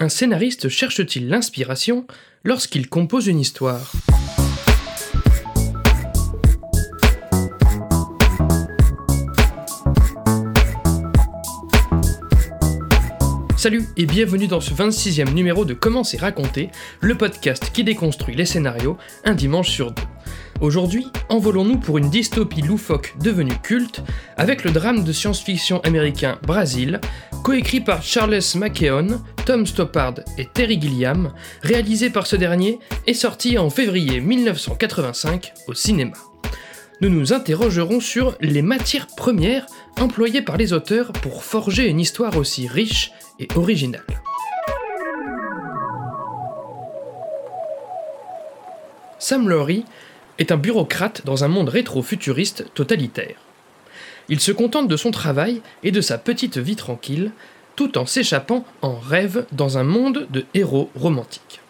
un scénariste cherche-t-il l'inspiration lorsqu'il compose une histoire? Salut et bienvenue dans ce 26e numéro de Comment c'est raconté, le podcast qui déconstruit les scénarios un dimanche sur deux. Aujourd'hui, envolons-nous pour une dystopie loufoque devenue culte avec le drame de science-fiction américain Brasil, coécrit par Charles McKeown, Tom Stoppard et Terry Gilliam, réalisé par ce dernier et sorti en février 1985 au cinéma. Nous nous interrogerons sur les matières premières employées par les auteurs pour forger une histoire aussi riche et originale. Sam Laurie est un bureaucrate dans un monde rétro-futuriste totalitaire. Il se contente de son travail et de sa petite vie tranquille, tout en s'échappant en rêve dans un monde de héros romantiques.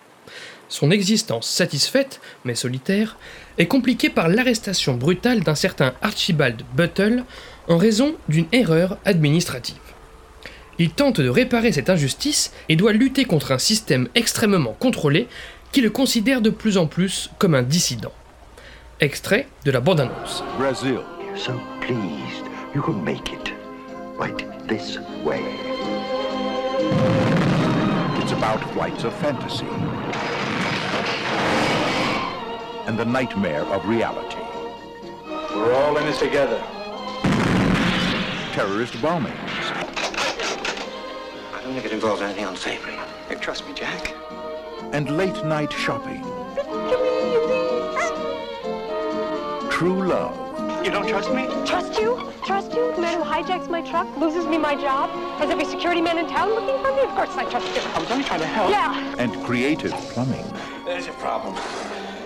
Son existence satisfaite, mais solitaire, est compliquée par l'arrestation brutale d'un certain Archibald Buttle en raison d'une erreur administrative. Il tente de réparer cette injustice et doit lutter contre un système extrêmement contrôlé qui le considère de plus en plus comme un dissident. Extrait de la bande-annonce. Brazil. So pleased you can make it right this way. It's about flights of fantasy and the nightmare of reality. We're all in this together. Terrorist bombings I don't think it involves anything unsavory. You trust me, Jack? and late night shopping. True love You don't trust me? Trust you? Trust you? The man who hijacks my truck, loses me my job, has every security man in town looking for me? Of course I trust you. I was only trying to help. Yeah. and creative plumbing. There's your problem.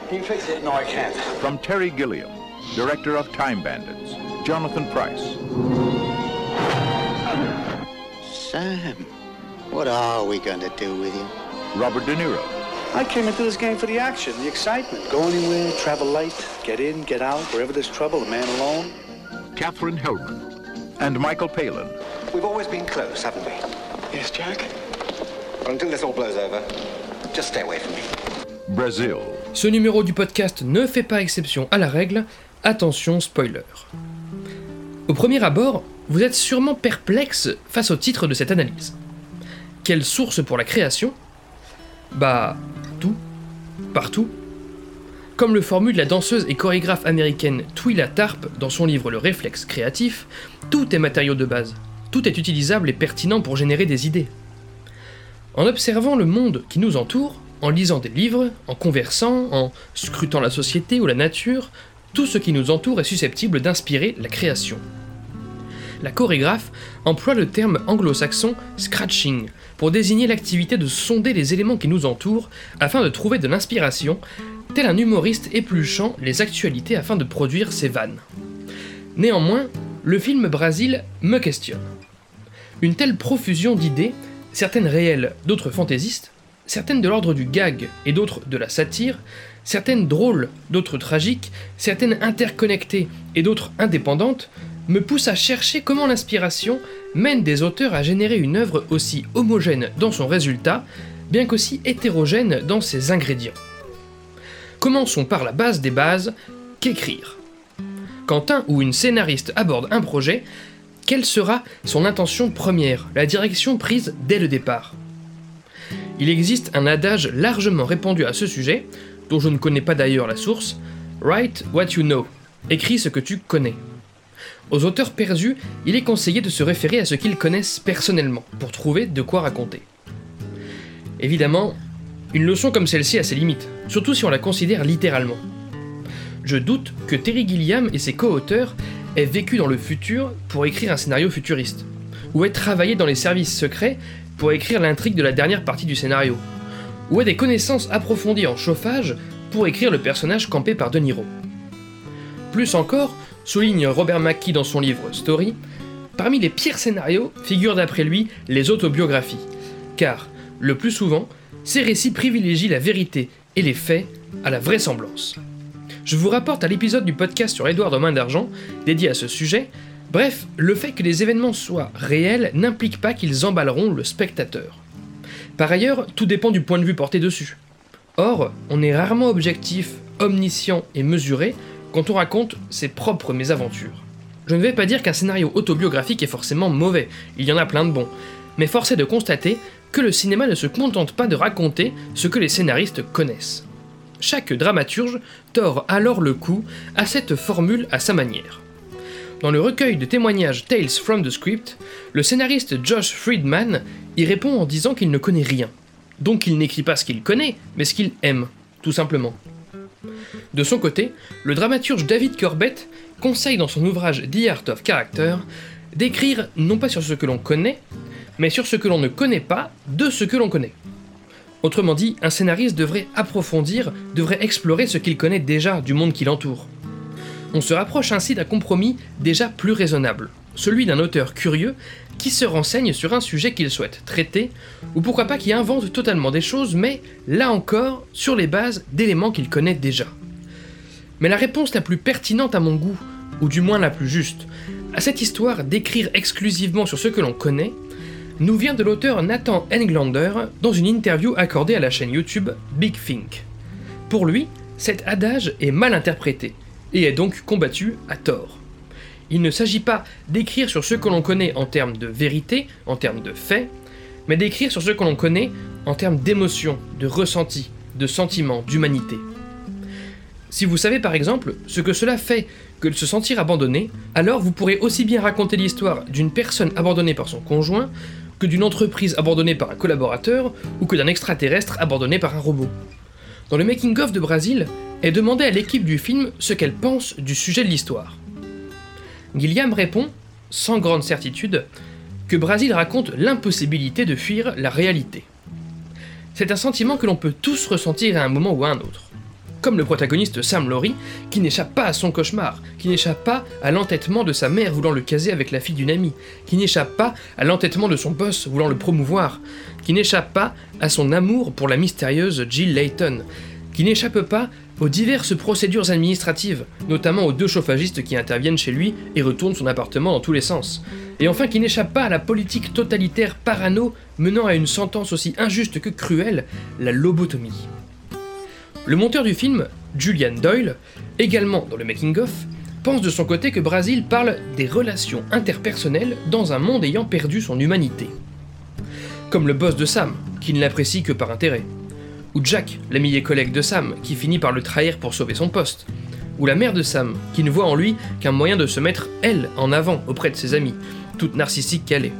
Can you fix it? No, I can't. From Terry Gilliam, director of Time Bandits, Jonathan Price, Sam, what are we going to do with you? Robert De Niro, I came into this game for the action, the excitement. Go anywhere, travel light, get in, get out, wherever there's trouble, a man alone. Catherine Hellman, and Michael Palin. We've always been close, haven't we? Yes, Jack? Until this all blows over, just stay away from me. Brazil. Ce numéro du podcast ne fait pas exception à la règle, attention spoiler. Au premier abord, vous êtes sûrement perplexe face au titre de cette analyse. Quelle source pour la création? Bah, tout, partout. Comme le formule la danseuse et chorégraphe américaine Twila Tarp dans son livre Le réflexe créatif, tout est matériau de base, tout est utilisable et pertinent pour générer des idées. En observant le monde qui nous entoure, en lisant des livres, en conversant, en scrutant la société ou la nature, tout ce qui nous entoure est susceptible d'inspirer la création. La chorégraphe emploie le terme anglo-saxon scratching pour désigner l'activité de sonder les éléments qui nous entourent afin de trouver de l'inspiration, tel un humoriste épluchant les actualités afin de produire ses vannes. Néanmoins, le film Brasil me questionne. Une telle profusion d'idées, certaines réelles, d'autres fantaisistes, certaines de l'ordre du gag et d'autres de la satire, certaines drôles, d'autres tragiques, certaines interconnectées et d'autres indépendantes, me poussent à chercher comment l'inspiration mène des auteurs à générer une œuvre aussi homogène dans son résultat, bien qu'aussi hétérogène dans ses ingrédients. Commençons par la base des bases, qu'écrire. Quand un ou une scénariste aborde un projet, quelle sera son intention première, la direction prise dès le départ? Il existe un adage largement répandu à ce sujet, dont je ne connais pas d'ailleurs la source, Write what you know, écris ce que tu connais. Aux auteurs perdus, il est conseillé de se référer à ce qu'ils connaissent personnellement, pour trouver de quoi raconter. Évidemment, une leçon comme celle-ci a ses limites, surtout si on la considère littéralement. Je doute que Terry Gilliam et ses co-auteurs aient vécu dans le futur pour écrire un scénario futuriste, ou aient travaillé dans les services secrets pour écrire l'intrigue de la dernière partie du scénario, ou aient des connaissances approfondies en chauffage pour écrire le personnage campé par De Niro. Plus encore, souligne Robert McKee dans son livre Story, parmi les pires scénarios figurent d'après lui les autobiographies, car, le plus souvent, ces récits privilégient la vérité et les faits à la vraisemblance. Je vous rapporte à l'épisode du podcast sur Édouard aux mains d'argent, dédié à ce sujet, bref, le fait que les événements soient réels n'implique pas qu'ils emballeront le spectateur. Par ailleurs, tout dépend du point de vue porté dessus. Or, on est rarement objectif, omniscient et mesuré quand on raconte ses propres mésaventures. Je ne vais pas dire qu'un scénario autobiographique est forcément mauvais, il y en a plein de bons, mais force est de constater que le cinéma ne se contente pas de raconter ce que les scénaristes connaissent. Chaque dramaturge tord alors le coup à cette formule à sa manière. Dans le recueil de témoignages Tales from the Script, le scénariste Josh Friedman y répond en disant qu'il ne connaît rien. Donc il n'écrit pas ce qu'il connaît, mais ce qu'il aime, tout simplement. De son côté, le dramaturge David Corbett conseille dans son ouvrage The Art of Character d'écrire non pas sur ce que l'on connaît, mais sur ce que l'on ne connaît pas de ce que l'on connaît. Autrement dit, un scénariste devrait approfondir, devrait explorer ce qu'il connaît déjà du monde qui l'entoure. On se rapproche ainsi d'un compromis déjà plus raisonnable, celui d'un auteur curieux qui se renseigne sur un sujet qu'il souhaite traiter, ou pourquoi pas qui invente totalement des choses, mais là encore sur les bases d'éléments qu'il connaît déjà. Mais la réponse la plus pertinente à mon goût, ou du moins la plus juste, à cette histoire d'écrire exclusivement sur ce que l'on connaît, nous vient de l'auteur Nathan Englander dans une interview accordée à la chaîne YouTube Big Think. Pour lui, cet adage est mal interprété, et est donc combattu à tort. Il ne s'agit pas d'écrire sur ce que l'on connaît en termes de vérité, en termes de faits, mais d'écrire sur ce que l'on connaît en termes d'émotion, de ressenti, de sentiment, d'humanité. Si vous savez par exemple ce que cela fait que de se sentir abandonné, alors vous pourrez aussi bien raconter l'histoire d'une personne abandonnée par son conjoint que d'une entreprise abandonnée par un collaborateur ou que d'un extraterrestre abandonné par un robot. Dans le making-of de Brésil, est demandé à l'équipe du film ce qu'elle pense du sujet de l'histoire. Gilliam répond, sans grande certitude, que Brésil raconte l'impossibilité de fuir la réalité. C'est un sentiment que l'on peut tous ressentir à un moment ou à un autre comme le protagoniste Sam Laurie, qui n'échappe pas à son cauchemar, qui n'échappe pas à l'entêtement de sa mère voulant le caser avec la fille d'une amie, qui n'échappe pas à l'entêtement de son boss voulant le promouvoir, qui n'échappe pas à son amour pour la mystérieuse Jill Layton, qui n'échappe pas aux diverses procédures administratives, notamment aux deux chauffagistes qui interviennent chez lui et retournent son appartement dans tous les sens, et enfin qui n'échappe pas à la politique totalitaire parano menant à une sentence aussi injuste que cruelle, la lobotomie. Le monteur du film, Julian Doyle, également dans le making-of, pense de son côté que Brasil parle des relations interpersonnelles dans un monde ayant perdu son humanité. Comme le boss de Sam, qui ne l'apprécie que par intérêt. Ou Jack, l'ami et collègue de Sam, qui finit par le trahir pour sauver son poste. Ou la mère de Sam, qui ne voit en lui qu'un moyen de se mettre, elle, en avant auprès de ses amis, toute narcissique qu'elle est.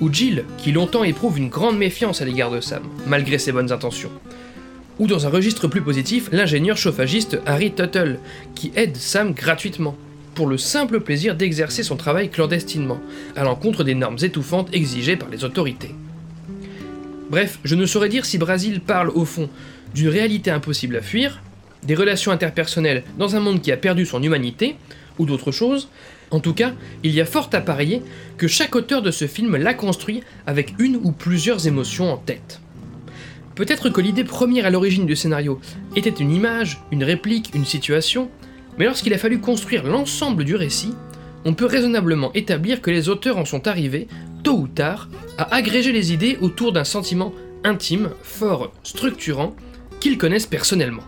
Ou Jill, qui longtemps éprouve une grande méfiance à l'égard de Sam, malgré ses bonnes intentions ou dans un registre plus positif, l'ingénieur chauffagiste Harry Tuttle, qui aide Sam gratuitement, pour le simple plaisir d'exercer son travail clandestinement, à l'encontre des normes étouffantes exigées par les autorités. Bref, je ne saurais dire si Brasil parle au fond d'une réalité impossible à fuir, des relations interpersonnelles dans un monde qui a perdu son humanité, ou d'autres choses. En tout cas, il y a fort à parier que chaque auteur de ce film l'a construit avec une ou plusieurs émotions en tête. Peut-être que l'idée première à l'origine du scénario était une image, une réplique, une situation, mais lorsqu'il a fallu construire l'ensemble du récit, on peut raisonnablement établir que les auteurs en sont arrivés, tôt ou tard, à agréger les idées autour d'un sentiment intime, fort, structurant, qu'ils connaissent personnellement.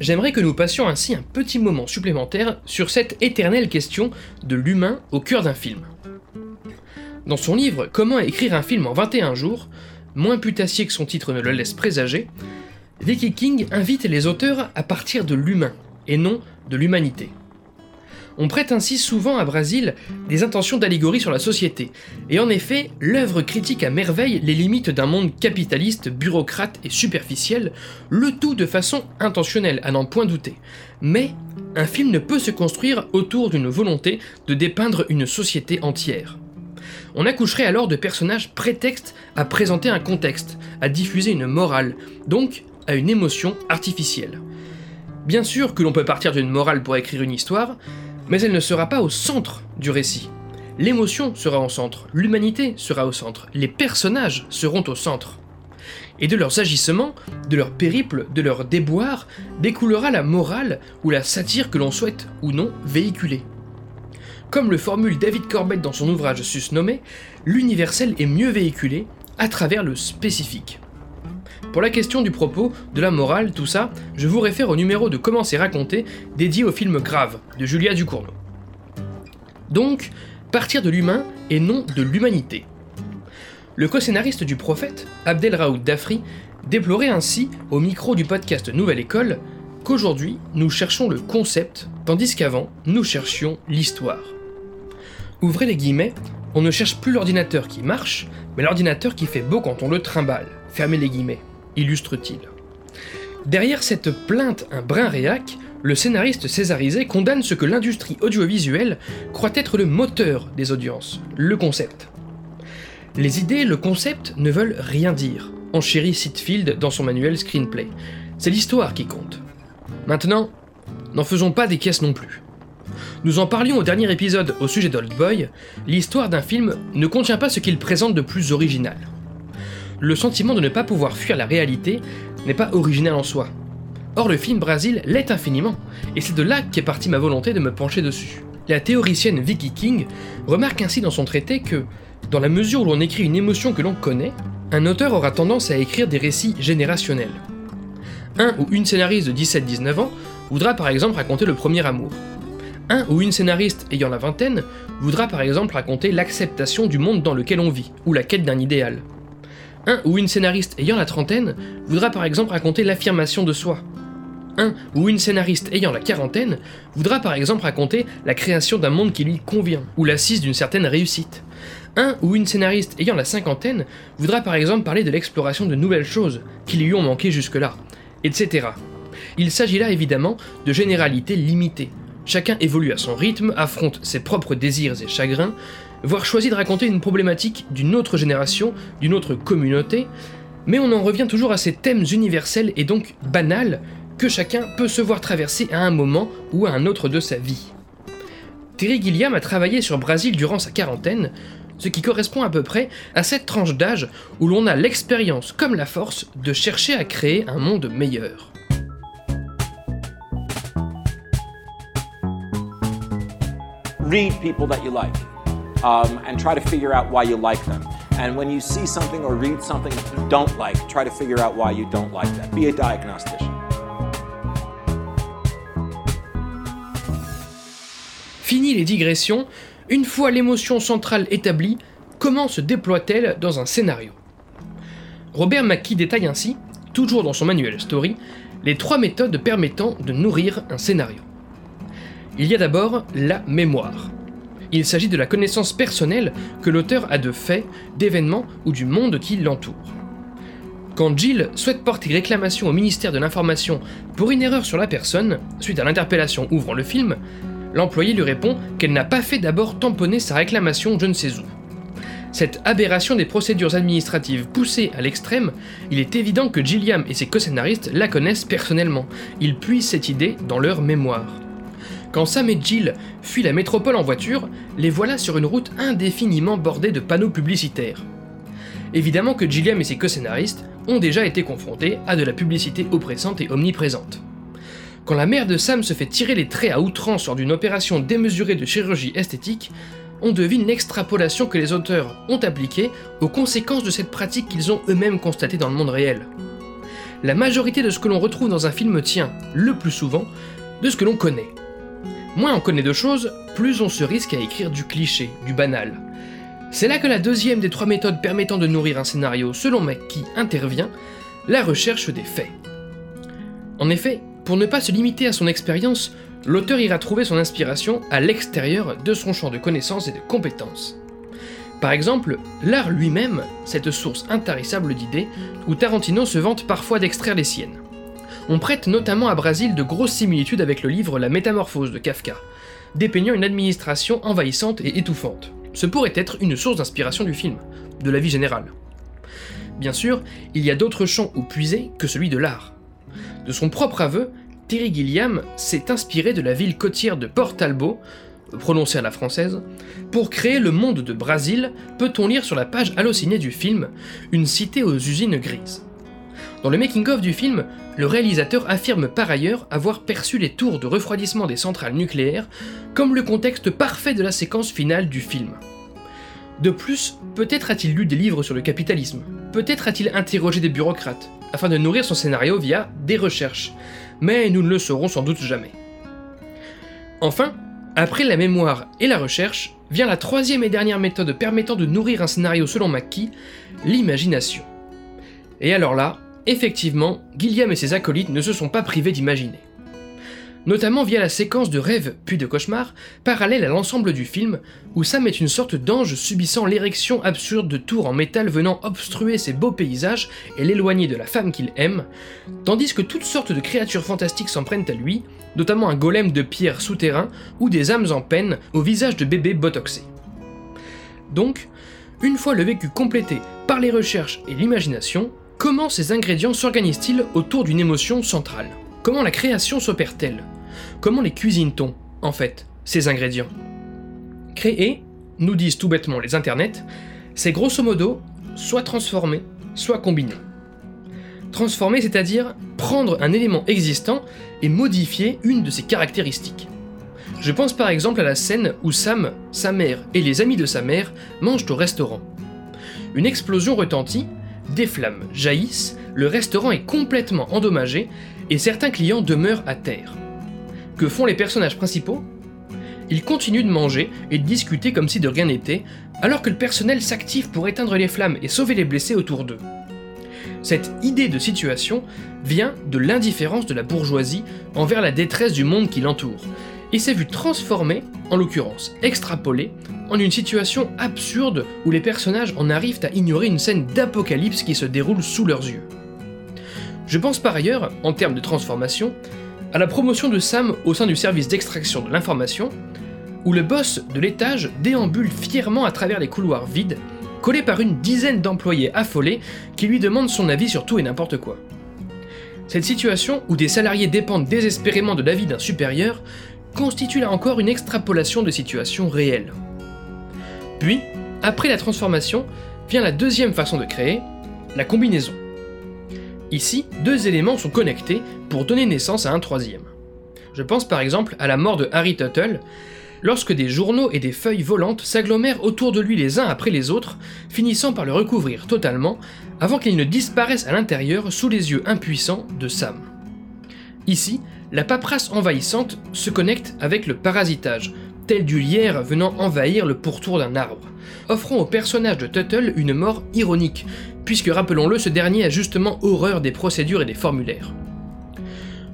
J'aimerais que nous passions ainsi un petit moment supplémentaire sur cette éternelle question de l'humain au cœur d'un film. Dans son livre Comment écrire un film en 21 jours, moins putassier que son titre ne le laisse présager, Vicky King invite les auteurs à partir de l'humain, et non de l'humanité. On prête ainsi souvent à Brasil des intentions d'allégorie sur la société, et en effet, l'œuvre critique à merveille les limites d'un monde capitaliste, bureaucrate et superficiel, le tout de façon intentionnelle, à n'en point douter. Mais un film ne peut se construire autour d'une volonté de dépeindre une société entière. On accoucherait alors de personnages prétextes à présenter un contexte, à diffuser une morale, donc à une émotion artificielle. Bien sûr que l'on peut partir d'une morale pour écrire une histoire, mais elle ne sera pas au centre du récit. L'émotion sera au centre, l'humanité sera au centre, les personnages seront au centre. Et de leurs agissements, de leurs périples, de leurs déboires, découlera la morale ou la satire que l'on souhaite ou non véhiculer. Comme le formule David Corbett dans son ouvrage sus nommé, l'universel est mieux véhiculé à travers le spécifique. Pour la question du propos, de la morale, tout ça, je vous réfère au numéro de Comment c'est raconté dédié au film Grave de Julia Ducournau. Donc, partir de l'humain et non de l'humanité. Le co-scénariste du prophète, Abdelraoud Dafri, déplorait ainsi, au micro du podcast Nouvelle École, qu'aujourd'hui, nous cherchons le concept, tandis qu'avant, nous cherchions l'histoire. Ouvrez les guillemets, on ne cherche plus l'ordinateur qui marche, mais l'ordinateur qui fait beau quand on le trimballe. Fermez les guillemets, illustre-t-il. Derrière cette plainte un brin réac, le scénariste césarisé condamne ce que l'industrie audiovisuelle croit être le moteur des audiences, le concept. Les idées, le concept ne veulent rien dire, enchérit Sitfield dans son manuel Screenplay. C'est l'histoire qui compte. Maintenant, n'en faisons pas des caisses non plus. Nous en parlions au dernier épisode au sujet d'Old Boy, l'histoire d'un film ne contient pas ce qu'il présente de plus original. Le sentiment de ne pas pouvoir fuir la réalité n'est pas original en soi. Or le film Brasil l'est infiniment, et c'est de là qu'est partie ma volonté de me pencher dessus. La théoricienne Vicky King remarque ainsi dans son traité que, dans la mesure où l'on écrit une émotion que l'on connaît, un auteur aura tendance à écrire des récits générationnels. Un ou une scénariste de 17-19 ans voudra par exemple raconter le premier amour. Un ou une scénariste ayant la vingtaine voudra par exemple raconter l'acceptation du monde dans lequel on vit, ou la quête d'un idéal. Un ou une scénariste ayant la trentaine voudra par exemple raconter l'affirmation de soi. Un ou une scénariste ayant la quarantaine voudra par exemple raconter la création d'un monde qui lui convient, ou l'assise d'une certaine réussite. Un ou une scénariste ayant la cinquantaine voudra par exemple parler de l'exploration de nouvelles choses qui lui ont manqué jusque-là, etc. Il s'agit là évidemment de généralités limitées, Chacun évolue à son rythme, affronte ses propres désirs et chagrins, voire choisit de raconter une problématique d'une autre génération, d'une autre communauté, mais on en revient toujours à ces thèmes universels et donc banals que chacun peut se voir traverser à un moment ou à un autre de sa vie. Terry Gilliam a travaillé sur Brasil durant sa quarantaine, ce qui correspond à peu près à cette tranche d'âge où l'on a l'expérience comme la force de chercher à créer un monde meilleur. Read people that you like um, and try to figure out why you like them. And when you see something or read something that you don't like, try to figure out why you don't like that. Be a diagnostician. Fini les digressions, une fois l'émotion centrale établie, comment se déploie-t-elle dans un scénario? Robert McKee détaille ainsi, toujours dans son manuel Story, les trois méthodes permettant de nourrir un scénario. Il y a d'abord la mémoire. Il s'agit de la connaissance personnelle que l'auteur a de faits, d'événements ou du monde qui l'entoure. Quand Jill souhaite porter réclamation au ministère de l'Information pour une erreur sur la personne, suite à l'interpellation ouvrant le film, l'employé lui répond qu'elle n'a pas fait d'abord tamponner sa réclamation je ne sais où. Cette aberration des procédures administratives poussée à l'extrême, il est évident que Gilliam et ses co-scénaristes la connaissent personnellement. Ils puisent cette idée dans leur mémoire. Quand Sam et Jill fuient la métropole en voiture, les voilà sur une route indéfiniment bordée de panneaux publicitaires. Évidemment que Gilliam et ses co-scénaristes ont déjà été confrontés à de la publicité oppressante et omniprésente. Quand la mère de Sam se fait tirer les traits à outrance lors d'une opération démesurée de chirurgie esthétique, on devine l'extrapolation que les auteurs ont appliquée aux conséquences de cette pratique qu'ils ont eux-mêmes constatée dans le monde réel. La majorité de ce que l'on retrouve dans un film tient, le plus souvent, de ce que l'on connaît. Moins on connaît de choses, plus on se risque à écrire du cliché, du banal. C'est là que la deuxième des trois méthodes permettant de nourrir un scénario selon qui intervient, la recherche des faits. En effet, pour ne pas se limiter à son expérience, l'auteur ira trouver son inspiration à l'extérieur de son champ de connaissances et de compétences. Par exemple, l'art lui-même, cette source intarissable d'idées, où Tarantino se vante parfois d'extraire les siennes. On prête notamment à Brasil de grosses similitudes avec le livre La Métamorphose de Kafka, dépeignant une administration envahissante et étouffante. Ce pourrait être une source d'inspiration du film, de la vie générale. Bien sûr, il y a d'autres champs où puiser que celui de l'art. De son propre aveu, Terry Gilliam s'est inspiré de la ville côtière de Port Talbot, prononcée à la française, pour créer le monde de Brasil, peut-on lire sur la page hallucinée du film, une cité aux usines grises. Dans le making-of du film, le réalisateur affirme par ailleurs avoir perçu les tours de refroidissement des centrales nucléaires comme le contexte parfait de la séquence finale du film. De plus, peut-être a-t-il lu des livres sur le capitalisme, peut-être a-t-il interrogé des bureaucrates, afin de nourrir son scénario via des recherches, mais nous ne le saurons sans doute jamais. Enfin, après la mémoire et la recherche, vient la troisième et dernière méthode permettant de nourrir un scénario selon McKee, l'imagination. Et alors là, effectivement, Gilliam et ses acolytes ne se sont pas privés d'imaginer. Notamment via la séquence de rêve puis de cauchemar, parallèle à l'ensemble du film, où Sam est une sorte d'ange subissant l'érection absurde de tours en métal venant obstruer ses beaux paysages et l'éloigner de la femme qu'il aime, tandis que toutes sortes de créatures fantastiques s'en prennent à lui, notamment un golem de pierre souterrain ou des âmes en peine au visage de bébés botoxés. Donc, une fois le vécu complété par les recherches et l'imagination, comment ces ingrédients s'organisent-ils autour d'une émotion centrale? Comment la création s'opère-t-elle? Comment les cuisine-t-on, en fait, ces ingrédients? Créer, nous disent tout bêtement les internets, c'est grosso modo soit transformer, soit combiner. Transformer, c'est-à-dire prendre un élément existant et modifier une de ses caractéristiques. Je pense par exemple à la scène où Sam, sa mère et les amis de sa mère mangent au restaurant. Une explosion retentit, des flammes jaillissent, le restaurant est complètement endommagé et certains clients demeurent à terre. Que font les personnages principaux? Ils continuent de manger et de discuter comme si de rien n'était, alors que le personnel s'active pour éteindre les flammes et sauver les blessés autour d'eux. Cette idée de situation vient de l'indifférence de la bourgeoisie envers la détresse du monde qui l'entoure, et s'est vue transformée, en l'occurrence extrapolée, en une situation absurde où les personnages en arrivent à ignorer une scène d'apocalypse qui se déroule sous leurs yeux. Je pense par ailleurs, en termes de transformation, à la promotion de Sam au sein du service d'extraction de l'information, où le boss de l'étage déambule fièrement à travers les couloirs vides, collé par une dizaine d'employés affolés qui lui demandent son avis sur tout et n'importe quoi. Cette situation, où des salariés dépendent désespérément de l'avis d'un supérieur, constitue là encore une extrapolation de situations réelles. Puis, après la transformation, vient la deuxième façon de créer, la combinaison. Ici, deux éléments sont connectés pour donner naissance à un troisième. Je pense par exemple à la mort de Harry Tuttle, lorsque des journaux et des feuilles volantes s'agglomèrent autour de lui les uns après les autres, finissant par le recouvrir totalement, avant qu'il ne disparaisse à l'intérieur sous les yeux impuissants de Sam. Ici, la paperasse envahissante se connecte avec le parasitage, tel du lierre venant envahir le pourtour d'un arbre, offrant au personnage de Tuttle une mort ironique, puisque rappelons-le, ce dernier a justement horreur des procédures et des formulaires.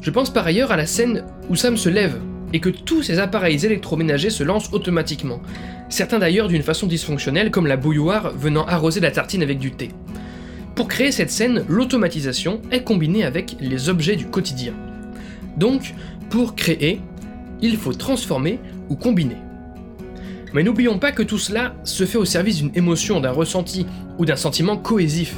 Je pense par ailleurs à la scène où Sam se lève et que tous ses appareils électroménagers se lancent automatiquement, certains d'ailleurs d'une façon dysfonctionnelle comme la bouilloire venant arroser la tartine avec du thé. Pour créer cette scène, l'automatisation est combinée avec les objets du quotidien. Donc, pour créer, il faut transformer ou combiner. Mais n'oublions pas que tout cela se fait au service d'une émotion, d'un ressenti ou d'un sentiment cohésif.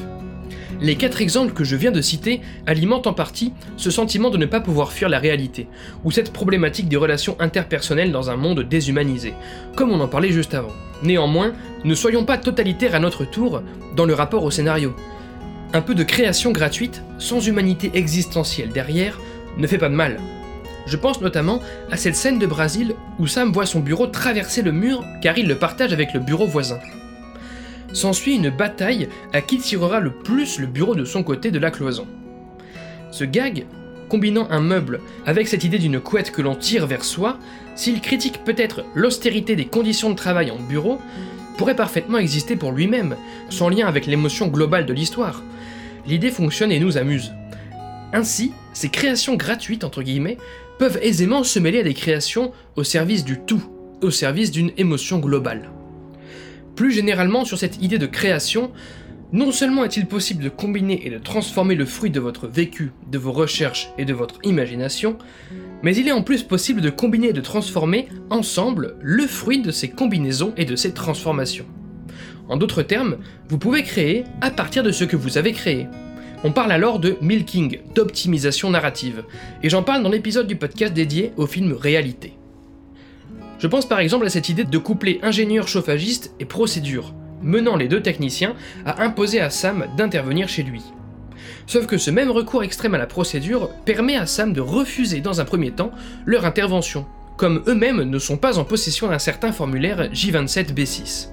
Les quatre exemples que je viens de citer alimentent en partie ce sentiment de ne pas pouvoir fuir la réalité, ou cette problématique des relations interpersonnelles dans un monde déshumanisé, comme on en parlait juste avant. Néanmoins, ne soyons pas totalitaires à notre tour dans le rapport au scénario. Un peu de création gratuite, sans humanité existentielle derrière, ne fait pas de mal. Je pense notamment à cette scène de Brésil où Sam voit son bureau traverser le mur car il le partage avec le bureau voisin. S'ensuit une bataille à qui tirera le plus le bureau de son côté de la cloison. Ce gag, combinant un meuble avec cette idée d'une couette que l'on tire vers soi, s'il critique peut-être l'austérité des conditions de travail en bureau, pourrait parfaitement exister pour lui-même, sans lien avec l'émotion globale de l'histoire. L'idée fonctionne et nous amuse. Ainsi, ces créations gratuites, entre guillemets, peuvent aisément se mêler à des créations au service du tout, au service d'une émotion globale. Plus généralement sur cette idée de création, non seulement est-il possible de combiner et de transformer le fruit de votre vécu, de vos recherches et de votre imagination, mais il est en plus possible de combiner et de transformer ensemble le fruit de ces combinaisons et de ces transformations. En d'autres termes, vous pouvez créer à partir de ce que vous avez créé. On parle alors de milking, d'optimisation narrative, et j'en parle dans l'épisode du podcast dédié au film Réalité. Je pense par exemple à cette idée de coupler ingénieur chauffagiste et procédure, menant les deux techniciens à imposer à Sam d'intervenir chez lui. Sauf que ce même recours extrême à la procédure permet à Sam de refuser dans un premier temps leur intervention, comme eux-mêmes ne sont pas en possession d'un certain formulaire J27B6.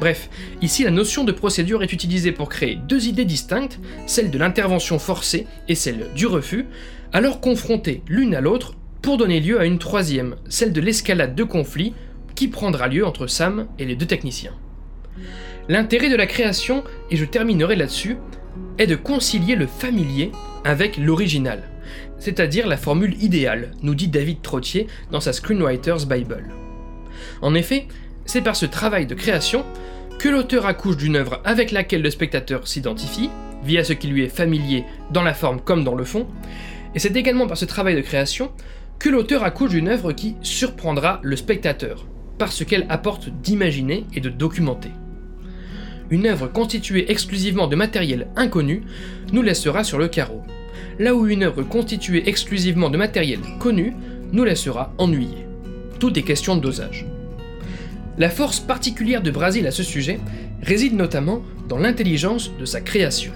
Bref, ici la notion de procédure est utilisée pour créer deux idées distinctes, celle de l'intervention forcée et celle du refus, alors confrontées l'une à l'autre pour donner lieu à une troisième, celle de l'escalade de conflit qui prendra lieu entre Sam et les deux techniciens. L'intérêt de la création, et je terminerai là-dessus, est de concilier le familier avec l'original, c'est-à-dire la formule idéale, nous dit David Trottier dans sa Screenwriter's Bible. En effet, c'est par ce travail de création que l'auteur accouche d'une œuvre avec laquelle le spectateur s'identifie, via ce qui lui est familier dans la forme comme dans le fond, et c'est également par ce travail de création que l'auteur accouche d'une œuvre qui surprendra le spectateur, par ce qu'elle apporte d'imaginer et de documenter. Une œuvre constituée exclusivement de matériel inconnu nous laissera sur le carreau, là où une œuvre constituée exclusivement de matériel connu nous laissera ennuyés. Tout est question de dosage. La force particulière de Brasil à ce sujet réside notamment dans l'intelligence de sa création.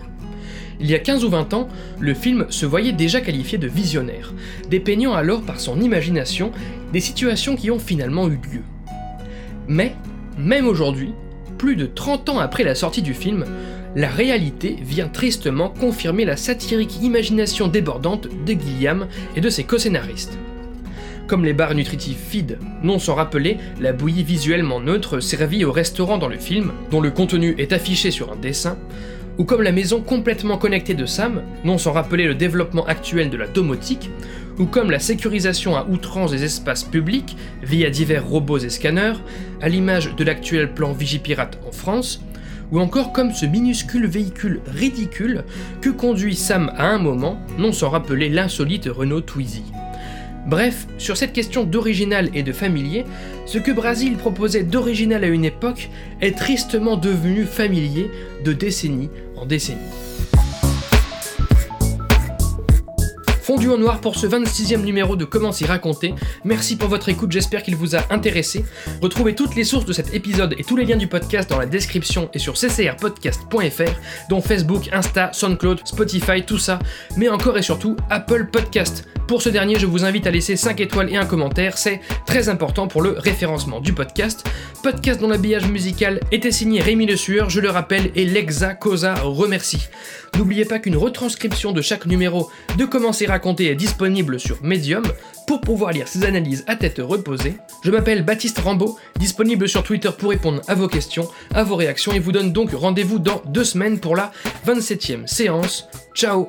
Il y a 15 ou 20 ans, le film se voyait déjà qualifié de visionnaire, dépeignant alors par son imagination des situations qui ont finalement eu lieu. Mais, même aujourd'hui, plus de 30 ans après la sortie du film, la réalité vient tristement confirmer la satirique imagination débordante de Gilliam et de ses co-scénaristes. Comme les barres nutritives feed, non sans rappeler la bouillie visuellement neutre servie au restaurant dans le film, dont le contenu est affiché sur un dessin, ou comme la maison complètement connectée de Sam, non sans rappeler le développement actuel de la domotique, ou comme la sécurisation à outrance des espaces publics via divers robots et scanners, à l'image de l'actuel plan Vigipirate en France, ou encore comme ce minuscule véhicule ridicule que conduit Sam à un moment, non sans rappeler l'insolite Renault Twizy. Bref, sur cette question d'original et de familier, ce que Brasil proposait d'original à une époque est tristement devenu familier de décennie en décennie. Fondu en noir pour ce 26e numéro de Comment s'y raconter. Merci pour votre écoute, j'espère qu'il vous a intéressé. Retrouvez toutes les sources de cet épisode et tous les liens du podcast dans la description et sur ccrpodcast.fr, dont Facebook, Insta, SoundCloud, Spotify, tout ça, mais encore et surtout Apple Podcast. Pour ce dernier, je vous invite à laisser 5 étoiles et un commentaire, c'est très important pour le référencement du podcast. Podcast dont l'habillage musical était signé Rémi Le Sueur, je le rappelle, et Lexa Cosa remercie. N'oubliez pas qu'une retranscription de chaque numéro de Comment c'est raconté est disponible sur Medium pour pouvoir lire ces analyses à tête reposée. Je m'appelle Baptiste Rambaud, disponible sur Twitter pour répondre à vos questions, à vos réactions et vous donne donc rendez-vous dans deux semaines pour la 27e séance. Ciao